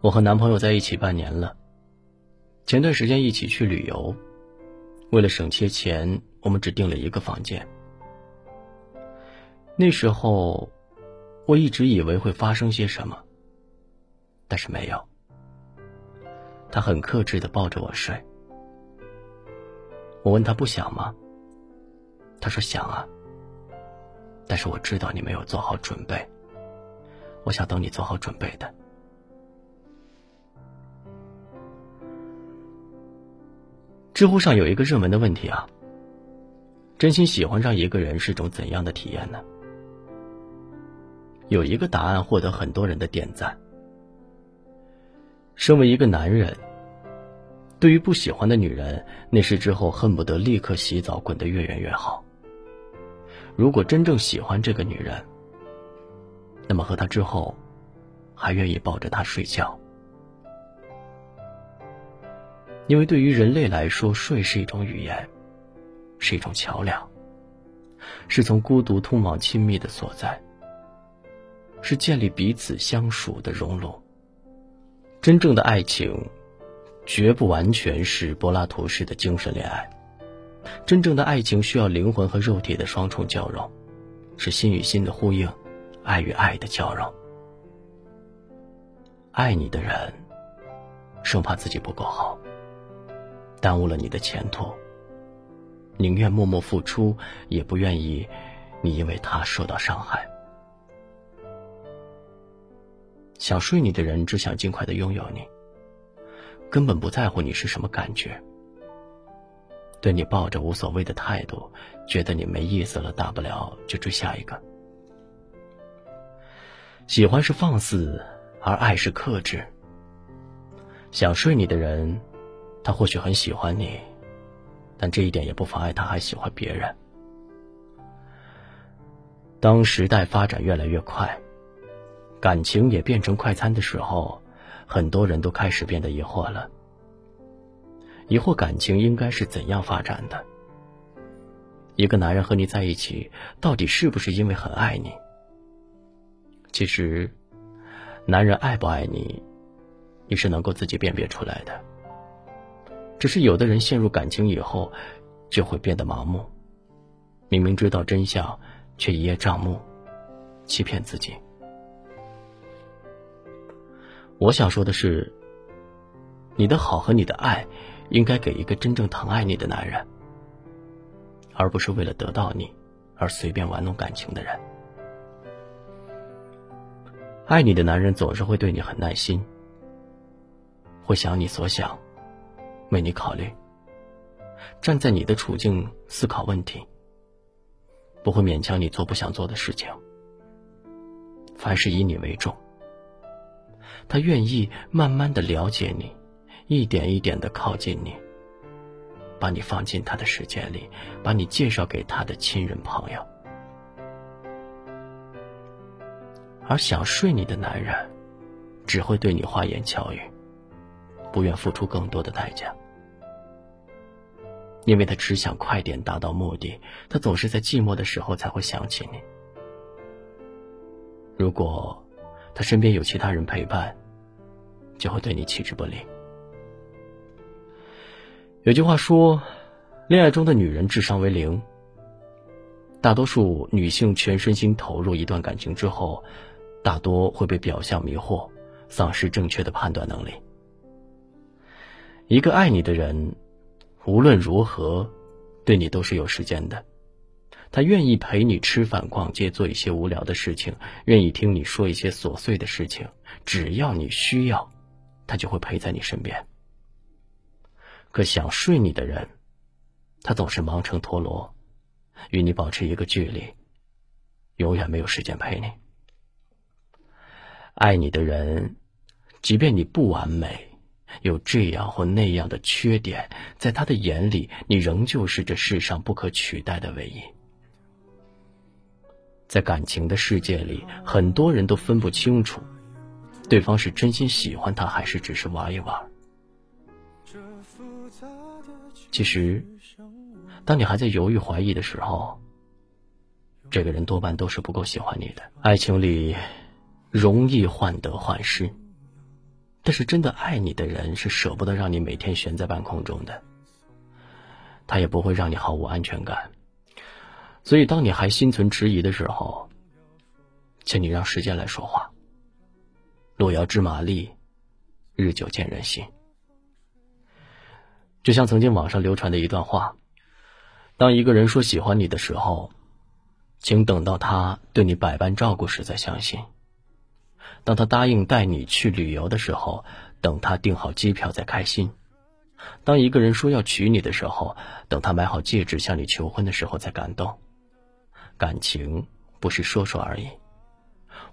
我和男朋友在一起半年了。前段时间一起去旅游，为了省些钱，我们只订了一个房间。那时候，我一直以为会发生些什么，但是没有。他很克制的抱着我睡。我问他不想吗？他说想啊。但是我知道你没有做好准备。我想等你做好准备的。知乎上有一个热门的问题啊：真心喜欢上一个人是种怎样的体验呢？有一个答案获得很多人的点赞。身为一个男人，对于不喜欢的女人，那时之后恨不得立刻洗澡，滚得越远越好。如果真正喜欢这个女人，那么和她之后，还愿意抱着她睡觉。因为对于人类来说，睡是一种语言，是一种桥梁，是从孤独通往亲密的所在，是建立彼此相属的熔炉。真正的爱情，绝不完全是柏拉图式的精神恋爱。真正的爱情需要灵魂和肉体的双重交融，是心与心的呼应，爱与爱的交融。爱你的人，生怕自己不够好。耽误了你的前途，宁愿默默付出，也不愿意你因为他受到伤害。想睡你的人只想尽快的拥有你，根本不在乎你是什么感觉。对你抱着无所谓的态度，觉得你没意思了，大不了就追下一个。喜欢是放肆，而爱是克制。想睡你的人。他或许很喜欢你，但这一点也不妨碍他还喜欢别人。当时代发展越来越快，感情也变成快餐的时候，很多人都开始变得疑惑了。疑惑感情应该是怎样发展的？一个男人和你在一起，到底是不是因为很爱你？其实，男人爱不爱你，你是能够自己辨别出来的。只是有的人陷入感情以后，就会变得盲目，明明知道真相，却一叶障目，欺骗自己。我想说的是，你的好和你的爱，应该给一个真正疼爱你的男人，而不是为了得到你而随便玩弄感情的人。爱你的男人总是会对你很耐心，会想你所想。为你考虑，站在你的处境思考问题，不会勉强你做不想做的事情。凡事以你为重，他愿意慢慢的了解你，一点一点的靠近你，把你放进他的世界里，把你介绍给他的亲人朋友。而想睡你的男人，只会对你花言巧语。不愿付出更多的代价，因为他只想快点达到目的。他总是在寂寞的时候才会想起你。如果他身边有其他人陪伴，就会对你弃之不理。有句话说，恋爱中的女人智商为零。大多数女性全身心投入一段感情之后，大多会被表象迷惑，丧失正确的判断能力。一个爱你的人，无论如何，对你都是有时间的。他愿意陪你吃饭、逛街，做一些无聊的事情，愿意听你说一些琐碎的事情。只要你需要，他就会陪在你身边。可想睡你的人，他总是忙成陀螺，与你保持一个距离，永远没有时间陪你。爱你的人，即便你不完美。有这样或那样的缺点，在他的眼里，你仍旧是这世上不可取代的唯一。在感情的世界里，很多人都分不清楚，对方是真心喜欢他，还是只是玩一玩。其实，当你还在犹豫怀疑的时候，这个人多半都是不够喜欢你的。爱情里，容易患得患失。但是真的爱你的人是舍不得让你每天悬在半空中的，他也不会让你毫无安全感。所以，当你还心存迟疑的时候，请你让时间来说话。路遥知马力，日久见人心。就像曾经网上流传的一段话：当一个人说喜欢你的时候，请等到他对你百般照顾时再相信；当他答应带你去旅游的时候，等他订好机票再开心；当一个人说要娶你的时候，等他买好戒指向你求婚的时候再感动。感情不是说说而已。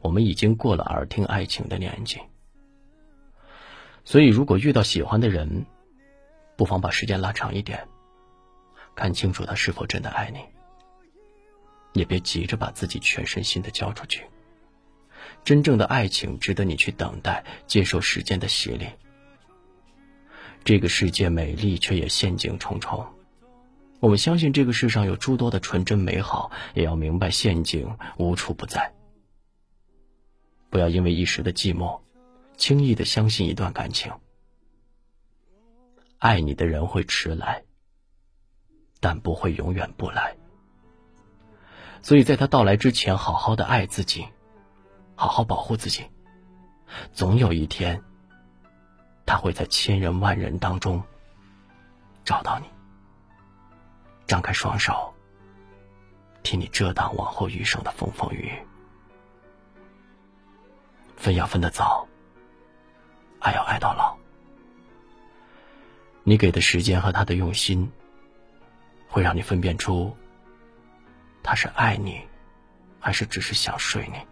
我们已经过了耳听爱情的年纪，所以如果遇到喜欢的人，不妨把时间拉长一点，看清楚他是否真的爱你。也别急着把自己全身心的交出去。真正的爱情值得你去等待，接受时间的洗礼。这个世界美丽，却也陷阱重重。我们相信这个世上有诸多的纯真美好，也要明白陷阱无处不在。不要因为一时的寂寞，轻易的相信一段感情。爱你的人会迟来，但不会永远不来。所以在他到来之前，好好的爱自己，好好保护自己。总有一天，他会在千人万人当中找到你，张开双手，替你遮挡往后余生的风风雨雨。分要分得早，爱要爱到老。你给的时间和他的用心，会让你分辨出，他是爱你，还是只是想睡你。